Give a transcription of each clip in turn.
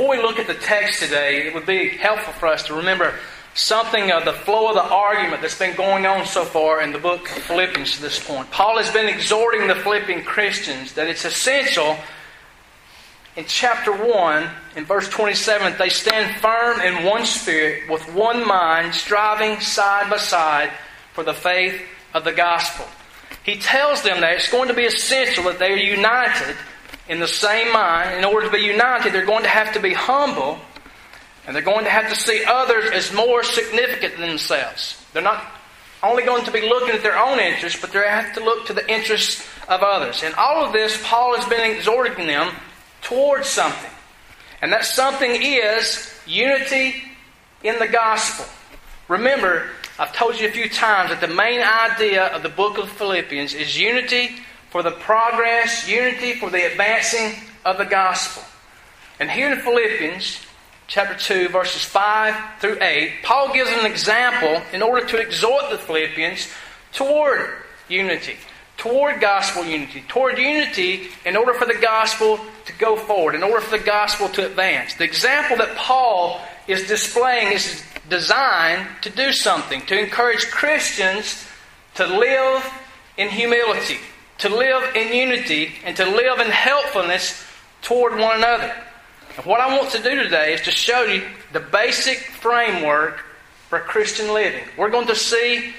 before we look at the text today, it would be helpful for us to remember something of the flow of the argument that's been going on so far in the book of Philippians to this point. Paul has been exhorting the Philippian Christians that it's essential in chapter 1, in verse 27, they stand firm in one spirit, with one mind, striving side by side for the faith of the gospel. He tells them that it's going to be essential that they are united in the same mind. In order to be united, they're going to have to be humble, and they're going to have to see others as more significant than themselves. They're not only going to be looking at their own interests, but they have to look to the interests of others. And all of this, Paul has been exhorting them towards something. And that something is unity in the gospel. Remember, I've told you a few times that the main idea of the book of Philippians is unity for the progress, unity for the advancing of the gospel. And here in Philippians chapter 2, verses 5 through 8, Paul gives an example in order to exhort the Philippians toward unity toward gospel unity, toward unity in order for the gospel to go forward, in order for the gospel to advance. The example that Paul is displaying is designed to do something, to encourage Christians to live in humility, to live in unity, and to live in helpfulness toward one another. And what I want to do today is to show you the basic framework for Christian living. We're going to see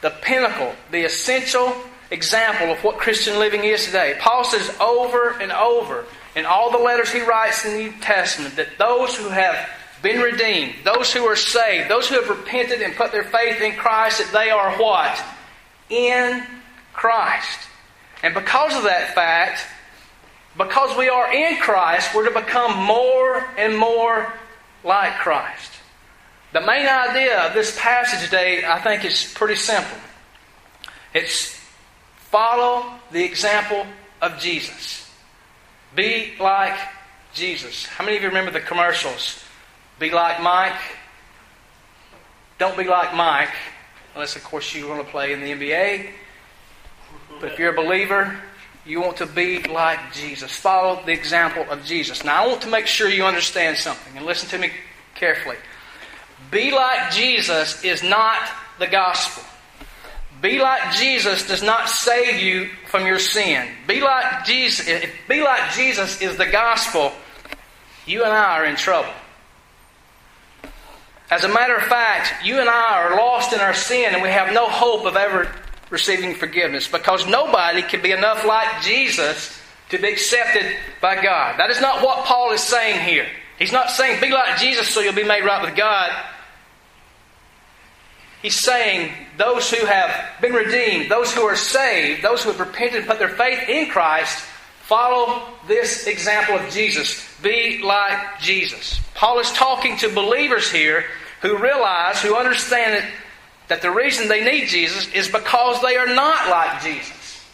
the pinnacle, the essential example of what Christian living is today. Paul says over and over in all the letters he writes in the New Testament that those who have been redeemed, those who are saved, those who have repented and put their faith in Christ, that they are what? In Christ. And because of that fact, because we are in Christ, we're to become more and more like Christ. The main idea of this passage today, I think, is pretty simple. It's Follow the example of Jesus. Be like Jesus. How many of you remember the commercials? Be like Mike. Don't be like Mike, unless, of course, you want to play in the NBA. But if you're a believer, you want to be like Jesus. Follow the example of Jesus. Now, I want to make sure you understand something, and listen to me carefully. Be like Jesus is not the gospel. Be like Jesus does not save you from your sin. Be like Jesus. Be like Jesus is the gospel, you and I are in trouble. As a matter of fact, you and I are lost in our sin and we have no hope of ever receiving forgiveness because nobody can be enough like Jesus to be accepted by God. That is not what Paul is saying here. He's not saying be like Jesus so you'll be made right with God. He's saying those who have been redeemed, those who are saved, those who have repented and put their faith in Christ, follow this example of Jesus. Be like Jesus. Paul is talking to believers here who realize, who understand that, that the reason they need Jesus is because they are not like Jesus.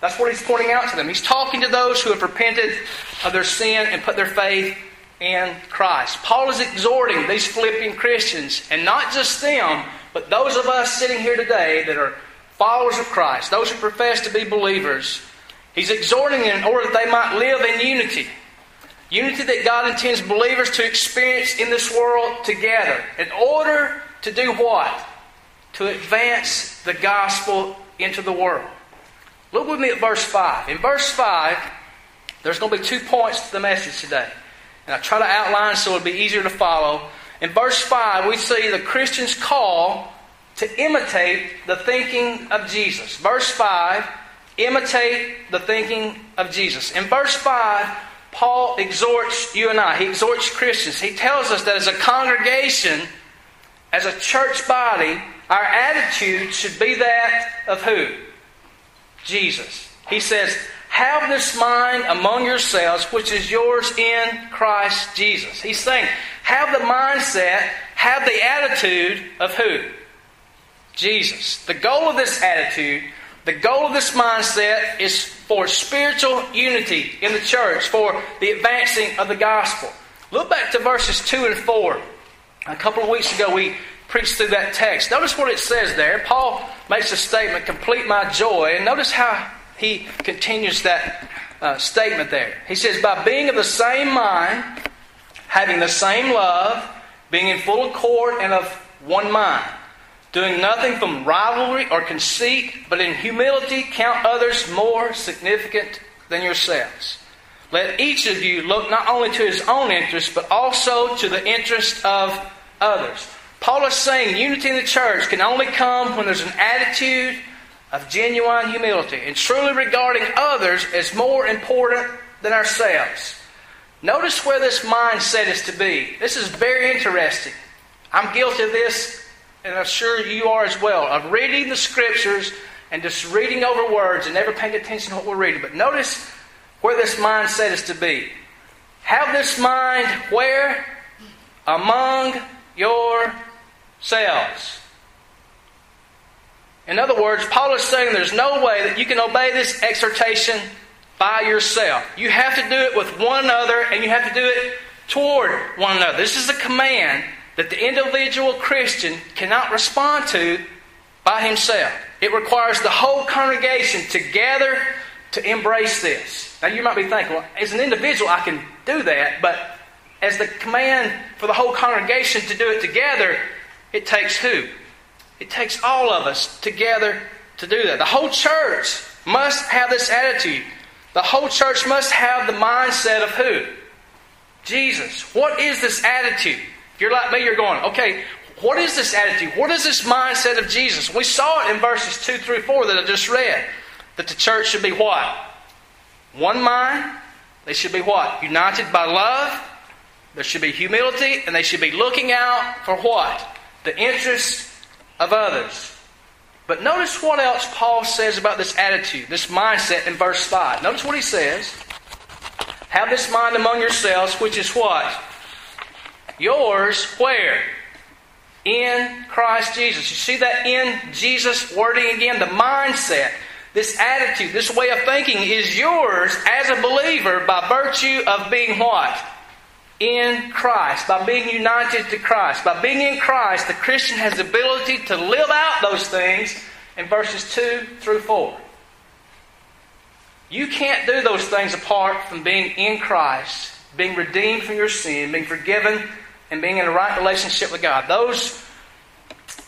That's what he's pointing out to them. He's talking to those who have repented of their sin and put their faith in Christ. Paul is exhorting these Philippian Christians, and not just them, but those of us sitting here today that are followers of Christ, those who profess to be believers, he's exhorting them in order that they might live in unity. Unity that God intends believers to experience in this world together. In order to do what? To advance the gospel into the world. Look with me at verse 5. In verse 5, there's going to be two points to the message today. And I try to outline so it'll be easier to follow. In verse 5, we see the Christian's call to imitate the thinking of Jesus. Verse 5, imitate the thinking of Jesus. In verse 5, Paul exhorts you and I, he exhorts Christians. He tells us that as a congregation, as a church body, our attitude should be that of who? Jesus. He says, have this mind among yourselves, which is yours in Christ Jesus. He's saying, have the mindset, have the attitude of who? Jesus. The goal of this attitude, the goal of this mindset is for spiritual unity in the church, for the advancing of the gospel. Look back to verses 2 and 4. A couple of weeks ago, we preached through that text. Notice what it says there. Paul makes a statement, complete my joy. And notice how he continues that uh, statement there. He says, By being of the same mind, having the same love, being in full accord and of one mind, doing nothing from rivalry or conceit, but in humility count others more significant than yourselves. Let each of you look not only to his own interest, but also to the interest of others. Paul is saying unity in the church can only come when there's an attitude of genuine humility and truly regarding others as more important than ourselves. Notice where this mindset is to be. This is very interesting. I'm guilty of this, and I'm sure you are as well, of reading the scriptures and just reading over words and never paying attention to what we're reading. But notice where this mindset is to be. Have this mind where? Among yourselves. In other words, Paul is saying there's no way that you can obey this exhortation by yourself. You have to do it with one another and you have to do it toward one another. This is a command that the individual Christian cannot respond to by himself. It requires the whole congregation together to embrace this. Now you might be thinking, well, as an individual I can do that, but as the command for the whole congregation to do it together, it takes who? It takes all of us together to do that. The whole church must have this attitude. The whole church must have the mindset of who? Jesus. What is this attitude? If you're like me, you're going, okay, what is this attitude? What is this mindset of Jesus? We saw it in verses 2 through 4 that I just read. That the church should be what? One mind. They should be what? United by love. There should be humility, and they should be looking out for what? The interests of others. But notice what else Paul says about this attitude, this mindset in verse 5. Notice what he says. Have this mind among yourselves, which is what? Yours, where? In Christ Jesus. You see that in Jesus wording again? The mindset, this attitude, this way of thinking is yours as a believer by virtue of being what? In Christ, by being united to Christ. By being in Christ, the Christian has the ability to live out those things in verses 2 through 4. You can't do those things apart from being in Christ, being redeemed from your sin, being forgiven, and being in a right relationship with God. Those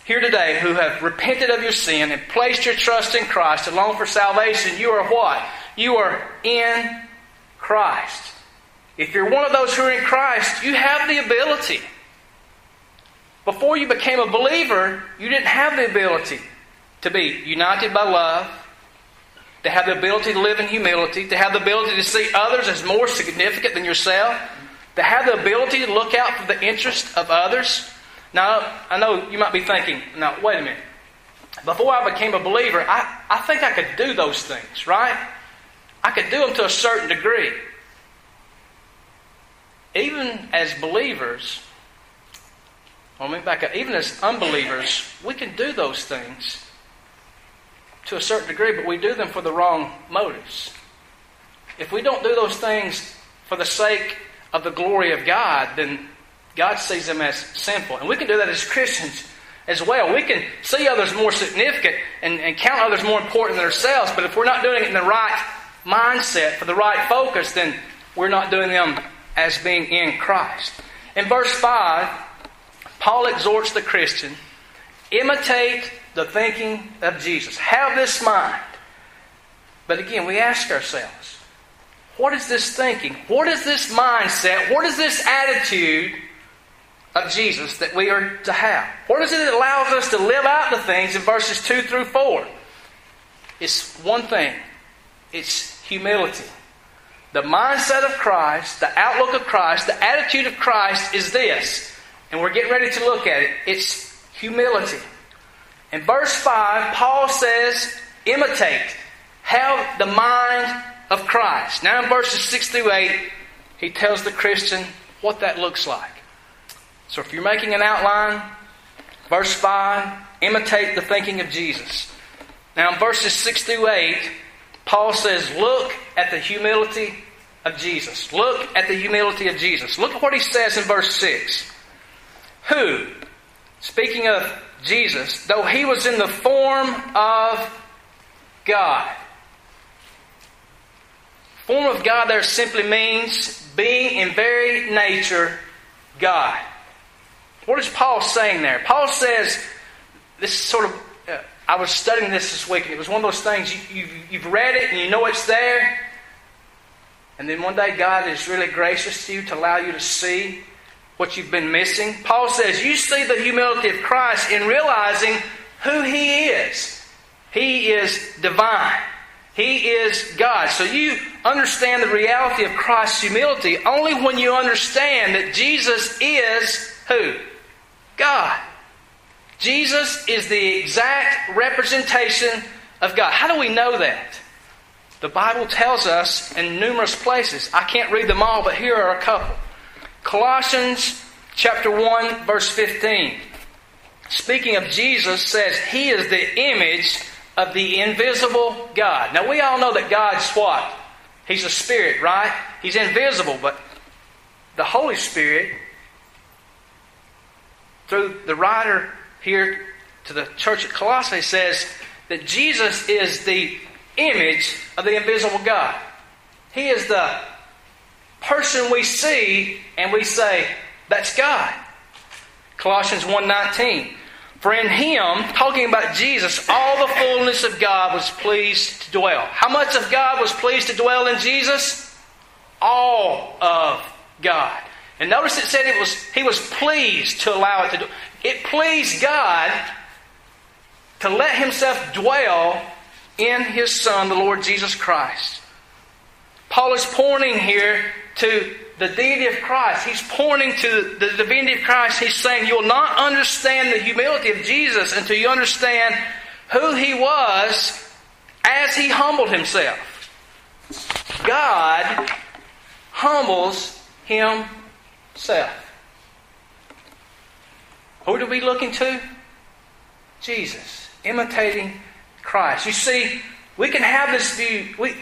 here today who have repented of your sin and placed your trust in Christ alone for salvation, you are what? You are in Christ. If you're one of those who are in Christ, you have the ability. Before you became a believer, you didn't have the ability to be united by love, to have the ability to live in humility, to have the ability to see others as more significant than yourself, to have the ability to look out for the interest of others. Now, I know you might be thinking, now, wait a minute. Before I became a believer, I, I think I could do those things, right? I could do them to a certain degree even as believers, let me back up, even as unbelievers, we can do those things to a certain degree, but we do them for the wrong motives. If we don't do those things for the sake of the glory of God, then God sees them as sinful. And we can do that as Christians as well. We can see others more significant and, and count others more important than ourselves, but if we're not doing it in the right mindset, for the right focus, then we're not doing them as being in Christ. In verse 5, Paul exhorts the Christian imitate the thinking of Jesus. Have this mind. But again, we ask ourselves, what is this thinking? What is this mindset? What is this attitude of Jesus that we are to have? What is it that allows us to live out the things in verses 2 through 4? It's one thing it's humility. The mindset of Christ, the outlook of Christ, the attitude of Christ is this. And we're getting ready to look at it. It's humility. In verse 5, Paul says, imitate. Have the mind of Christ. Now in verses 6 through 8, he tells the Christian what that looks like. So if you're making an outline, verse 5, imitate the thinking of Jesus. Now in verses 6 through 8, Paul says, look at the humility of Jesus. Look at the humility of Jesus. Look at what he says in verse 6. Who, speaking of Jesus, though he was in the form of God. Form of God there simply means being in very nature God. What is Paul saying there? Paul says, this sort of, uh, I was studying this this week, and it was one of those things, you, you, you've read it and you know it's there, and then one day God is really gracious to you to allow you to see what you've been missing. Paul says, You see the humility of Christ in realizing who He is. He is divine. He is God. So you understand the reality of Christ's humility only when you understand that Jesus is who? God. Jesus is the exact representation of God. How do we know that? The Bible tells us in numerous places. I can't read them all, but here are a couple. Colossians chapter 1 verse 15. Speaking of Jesus says he is the image of the invisible God. Now, we all know that God's what? He's a spirit, right? He's invisible, but the Holy Spirit, through the writer here to the church at Colossae, says that Jesus is the image of the invisible God. He is the person we see and we say, that's God. Colossians 1.19 for in him, talking about Jesus, all the fullness of God was pleased to dwell. How much of God was pleased to dwell in Jesus? All of God. And notice it said it was he was pleased to allow it to do. It pleased God to let himself dwell in his Son, the Lord Jesus Christ. Paul is pointing here to the deity of Christ. He's pointing to the divinity of Christ. He's saying you'll not understand the humility of Jesus until you understand who he was as he humbled himself. God humbles himself. Who do we looking to? Jesus, imitating Christ. You see, we can have this view. We,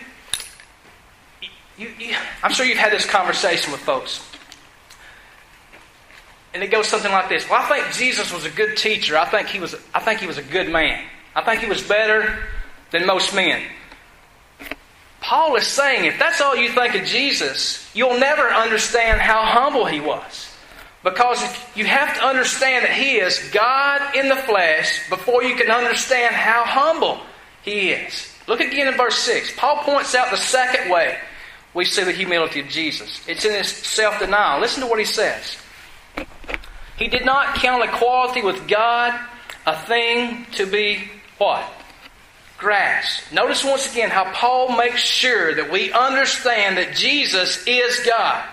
you, you, I'm sure you've had this conversation with folks. And it goes something like this. Well, I think Jesus was a good teacher. I think he was, I think he was a good man. I think he was better than most men. Paul is saying if that's all you think of Jesus, you'll never understand how humble he was. Because you have to understand that he is God in the flesh before you can understand how humble he is. Look again in verse 6. Paul points out the second way we see the humility of Jesus. It's in his self denial. Listen to what he says. He did not count equality with God a thing to be what? Grasped. Notice once again how Paul makes sure that we understand that Jesus is God.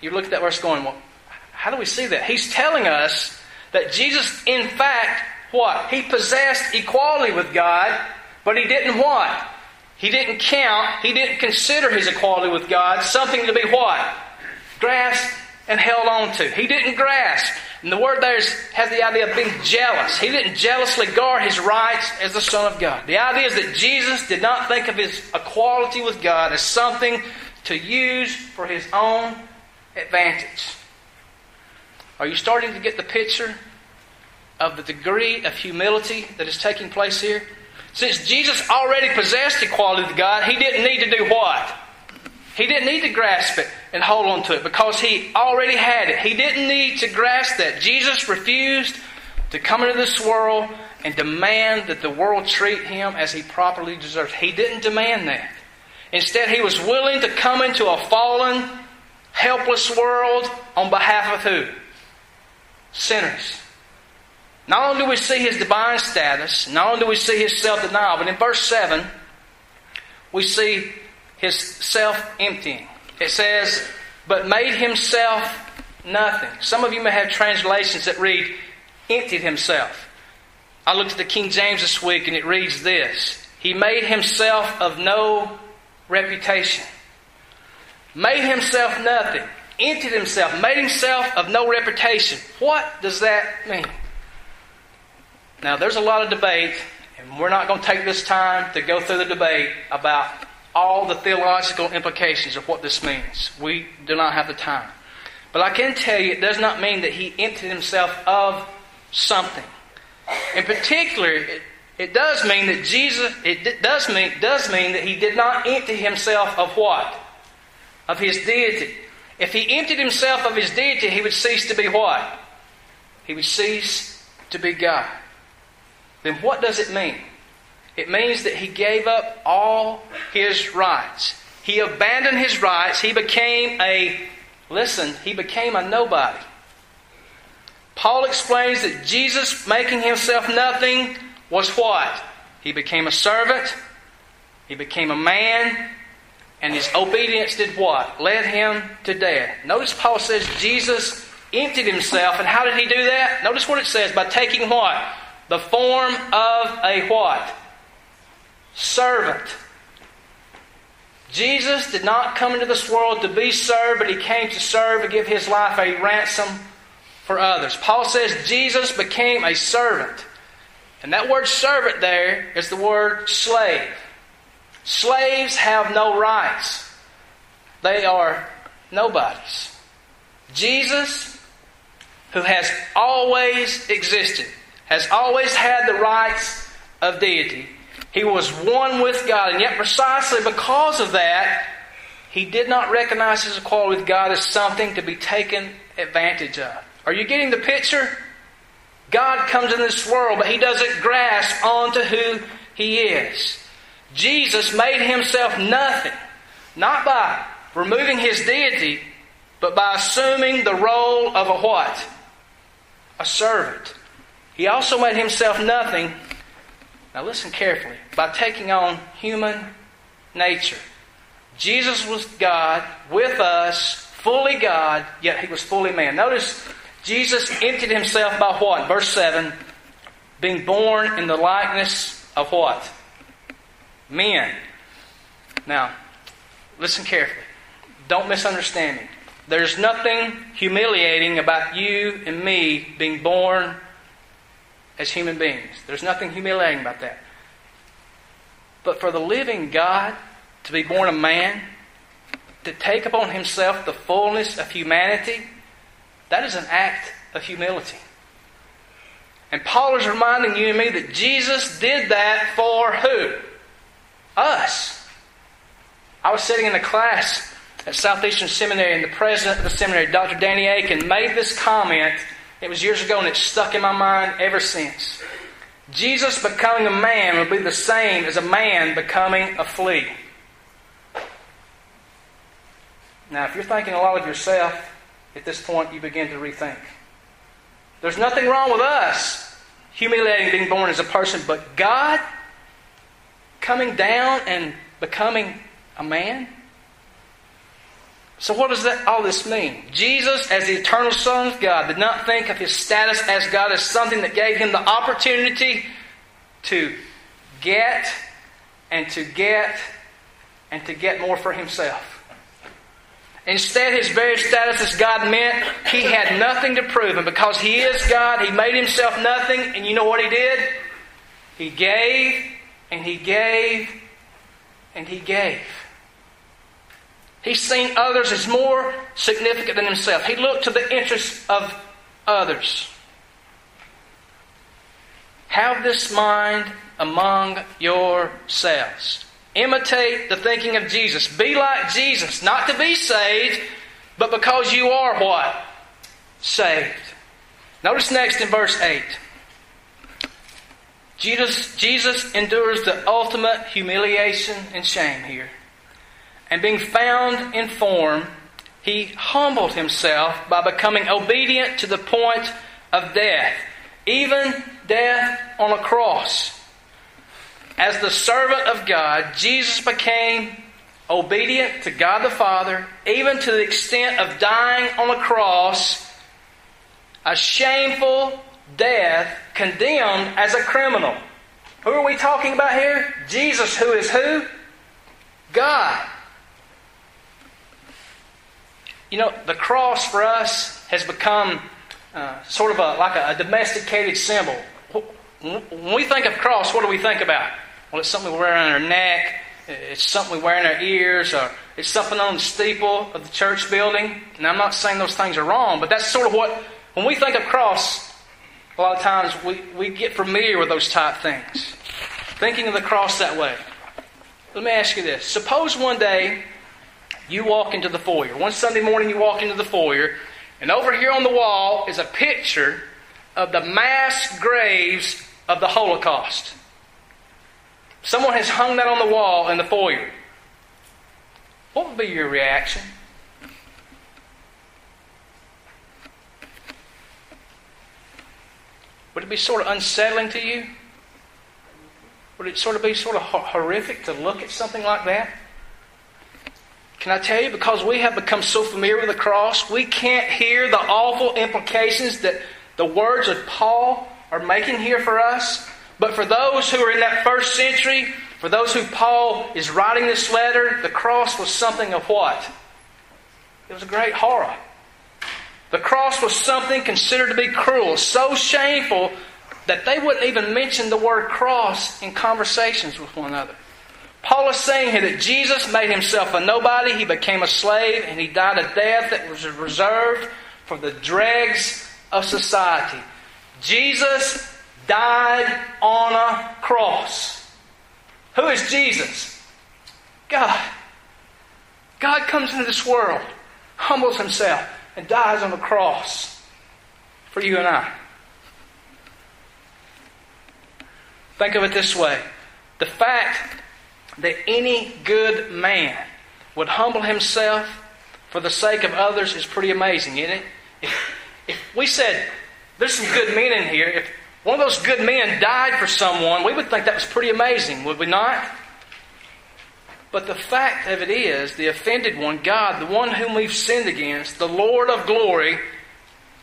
You look at that verse going, well, how do we see that? He's telling us that Jesus, in fact, what? He possessed equality with God, but he didn't what? He didn't count, he didn't consider his equality with God something to be what? Grasped and held on to. He didn't grasp. And the word there is, has the idea of being jealous. He didn't jealously guard his rights as the Son of God. The idea is that Jesus did not think of his equality with God as something to use for his own advantage. Are you starting to get the picture of the degree of humility that is taking place here? Since Jesus already possessed equality with God, he didn't need to do what? He didn't need to grasp it and hold on to it because he already had it. He didn't need to grasp that. Jesus refused to come into this world and demand that the world treat him as he properly deserves. He didn't demand that. Instead, he was willing to come into a fallen, helpless world on behalf of who? Sinners. Not only do we see his divine status, not only do we see his self denial, but in verse 7, we see his self emptying. It says, but made himself nothing. Some of you may have translations that read, emptied himself. I looked at the King James this week and it reads this He made himself of no reputation. Made himself nothing. Emptied himself. Made himself of no reputation. What does that mean? Now, there's a lot of debate, and we're not going to take this time to go through the debate about all the theological implications of what this means. We do not have the time. But I can tell you, it does not mean that he emptied himself of something. In particular, it, it does mean that Jesus, it does mean, does mean that he did not empty himself of what? Of his deity. If he emptied himself of his deity, he would cease to be what? He would cease to be God. Then what does it mean? It means that he gave up all his rights. He abandoned his rights. He became a, listen, he became a nobody. Paul explains that Jesus making himself nothing was what? He became a servant, he became a man, and his obedience did what? Led him to death. Notice Paul says Jesus emptied himself, and how did he do that? Notice what it says by taking what? The form of a what? Servant. Jesus did not come into this world to be served, but he came to serve and give his life a ransom for others. Paul says Jesus became a servant. And that word servant there is the word slave. Slaves have no rights, they are nobodies. Jesus, who has always existed, has always had the rights of deity. He was one with God, and yet precisely because of that, he did not recognize his equality with God as something to be taken advantage of. Are you getting the picture? God comes in this world, but he doesn't grasp onto who he is. Jesus made himself nothing, not by removing his deity, but by assuming the role of a what? A servant. He also made himself nothing, now listen carefully, by taking on human nature. Jesus was God with us, fully God, yet he was fully man. Notice Jesus emptied himself by what? Verse 7 being born in the likeness of what? Men. Now, listen carefully. Don't misunderstand me. There's nothing humiliating about you and me being born as human beings. There's nothing humiliating about that. But for the living God to be born a man, to take upon himself the fullness of humanity, that is an act of humility. And Paul is reminding you and me that Jesus did that for who? Us. I was sitting in a class at Southeastern Seminary, and the president of the seminary, Dr. Danny Akin, made this comment. It was years ago, and it's stuck in my mind ever since. Jesus becoming a man would be the same as a man becoming a flea. Now, if you're thinking a lot of yourself, at this point you begin to rethink. There's nothing wrong with us humiliating being born as a person, but God coming down and becoming a man? So what does that all this mean? Jesus, as the eternal Son of God, did not think of his status as God as something that gave him the opportunity to get and to get and to get more for himself. Instead, his very status as God meant he had nothing to prove. And because he is God, he made himself nothing. And you know what he did? He gave, and he gave, and he gave. He's seen others as more significant than himself. He looked to the interests of others. Have this mind among yourselves. Imitate the thinking of Jesus. Be like Jesus, not to be saved, but because you are what? Saved. Notice next in verse 8. Jesus, Jesus endures the ultimate humiliation and shame here. And being found in form, he humbled himself by becoming obedient to the point of death, even death on a cross as the servant of God, Jesus became obedient to God the Father, even to the extent of dying on a cross, a shameful death, condemned as a criminal. Who are we talking about here? Jesus, who is who? God. You know, the cross for us has become uh, sort of a, like a, a domesticated symbol. When we think of cross, what do we think about? Well, it's something we wear on our neck. It's something we wear in our ears, or it's something on the steeple of the church building. And I'm not saying those things are wrong, but that's sort of what, when we think of cross, a lot of times we, we get familiar with those type things. Thinking of the cross that way. Let me ask you this. Suppose one day you walk into the foyer. One Sunday morning, you walk into the foyer, and over here on the wall is a picture of the mass graves of the Holocaust. Someone has hung that on the wall in the foyer. What would be your reaction? Would it be sort of unsettling to you? Would it sort of be sort of horrific to look at something like that? Can I tell you, because we have become so familiar with the cross, we can't hear the awful implications that the words of Paul are making here for us. But for those who are in that first century, for those who Paul is writing this letter, the cross was something of what? It was a great horror. The cross was something considered to be cruel, so shameful that they wouldn't even mention the word cross in conversations with one another. Paul is saying here that Jesus made himself a nobody, he became a slave, and he died a death that was reserved for the dregs of society. Jesus died on a cross. Who is Jesus? God. God comes into this world, humbles himself, and dies on the cross for you and I. Think of it this way the fact that any good man would humble himself for the sake of others is pretty amazing, isn't it? If, if we said, there's some good men in here, if one of those good men died for someone, we would think that was pretty amazing, would we not? But the fact of it is, the offended one, God, the one whom we've sinned against, the Lord of glory,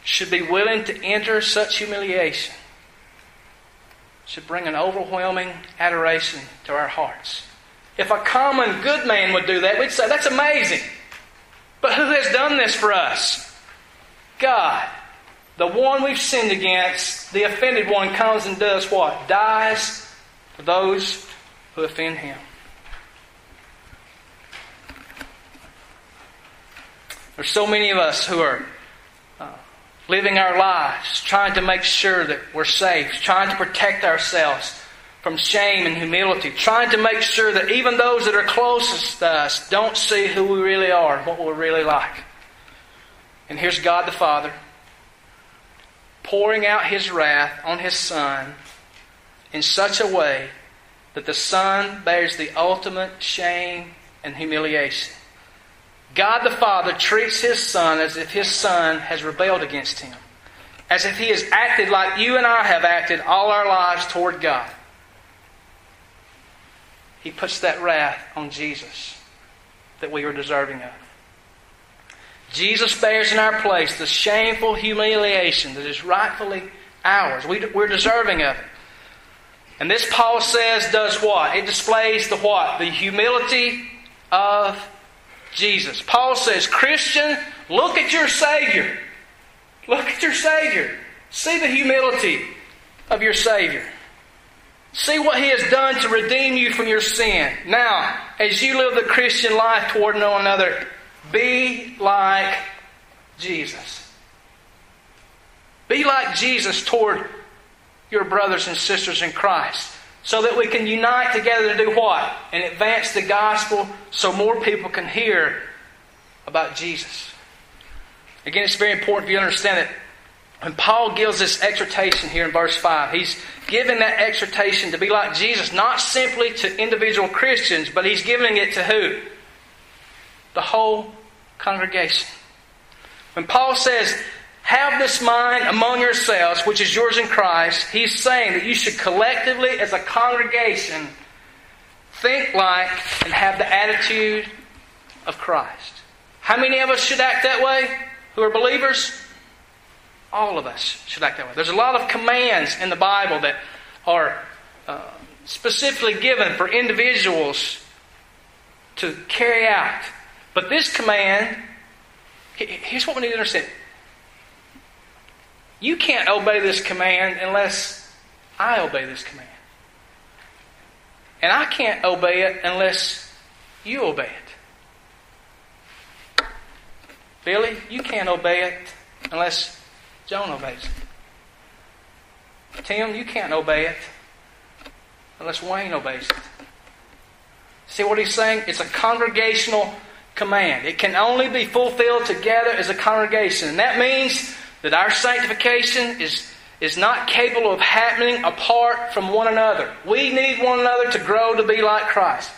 should be willing to enter such humiliation should bring an overwhelming adoration to our hearts. If a common good man would do that, we'd say, that's amazing. But who has done this for us? God. The one we've sinned against, the offended one, comes and does what? Dies for those who offend him. There's so many of us who are uh, living our lives, trying to make sure that we're safe, trying to protect ourselves from shame and humility, trying to make sure that even those that are closest to us don't see who we really are, and what we're really like. And here's God the Father pouring out His wrath on His Son in such a way that the Son bears the ultimate shame and humiliation. God the Father treats His Son as if His Son has rebelled against Him, as if He has acted like you and I have acted all our lives toward God. He puts that wrath on Jesus that we were deserving of. Jesus bears in our place the shameful humiliation that is rightfully ours. We, we're deserving of it. And this, Paul says, does what? It displays the what? The humility of Jesus. Paul says, Christian, look at your Savior. Look at your Savior. See the humility of your Savior. See what He has done to redeem you from your sin. Now, as you live the Christian life toward one another, be like Jesus. Be like Jesus toward your brothers and sisters in Christ so that we can unite together to do what? And advance the gospel so more people can hear about Jesus. Again, it's very important for you to understand that when Paul gives this exhortation here in verse 5, he's giving that exhortation to be like Jesus, not simply to individual Christians, but he's giving it to who? The whole congregation. When Paul says, have this mind among yourselves, which is yours in Christ. He's saying that you should collectively, as a congregation, think like and have the attitude of Christ. How many of us should act that way who are believers? All of us should act that way. There's a lot of commands in the Bible that are uh, specifically given for individuals to carry out. But this command, here's what we need to understand you can't obey this command unless I obey this command. And I can't obey it unless you obey it. Billy, you can't obey it unless Joan obeys it. Tim, you can't obey it unless Wayne obeys it. See what he's saying? It's a congregational command. It can only be fulfilled together as a congregation. And that means that our sanctification is, is not capable of happening apart from one another. We need one another to grow to be like Christ.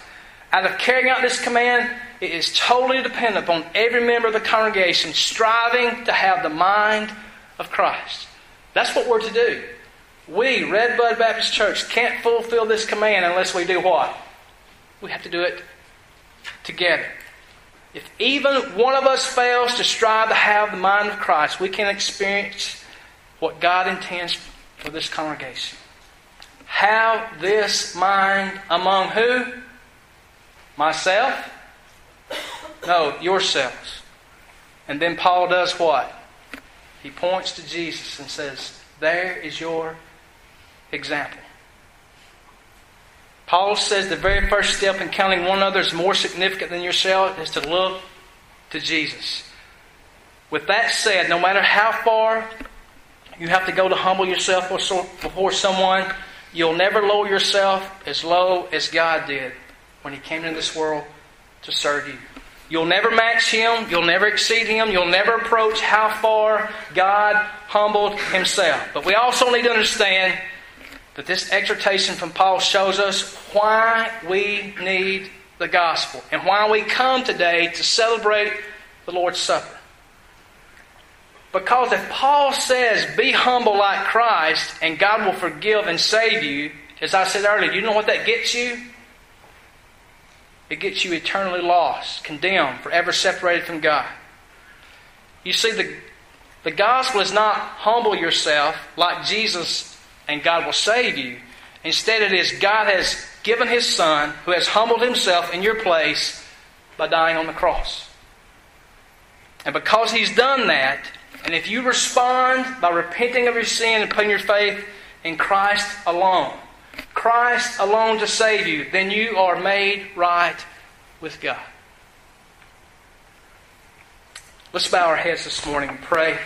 Out of carrying out this command, it is totally dependent upon every member of the congregation striving to have the mind of Christ. That's what we're to do. We, Redbud Baptist Church, can't fulfill this command unless we do what? We have to do it together. If even one of us fails to strive to have the mind of Christ, we can experience what God intends for this congregation. Have this mind among who? Myself? No, yourselves. And then Paul does what? He points to Jesus and says, There is your example. Paul says the very first step in counting one another as more significant than yourself is to look to Jesus. With that said, no matter how far you have to go to humble yourself before someone, you'll never lower yourself as low as God did when He came into this world to serve you. You'll never match Him. You'll never exceed Him. You'll never approach how far God humbled Himself. But we also need to understand that this exhortation from Paul shows us why we need the gospel and why we come today to celebrate the Lord's Supper. Because if Paul says, be humble like Christ and God will forgive and save you, as I said earlier, do you know what that gets you? It gets you eternally lost, condemned, forever separated from God. You see, the, the gospel is not humble yourself like Jesus and God will save you. Instead, it is God has given His Son, who has humbled Himself in your place by dying on the cross. And because He's done that, and if you respond by repenting of your sin and putting your faith in Christ alone, Christ alone to save you, then you are made right with God. Let's bow our heads this morning and pray.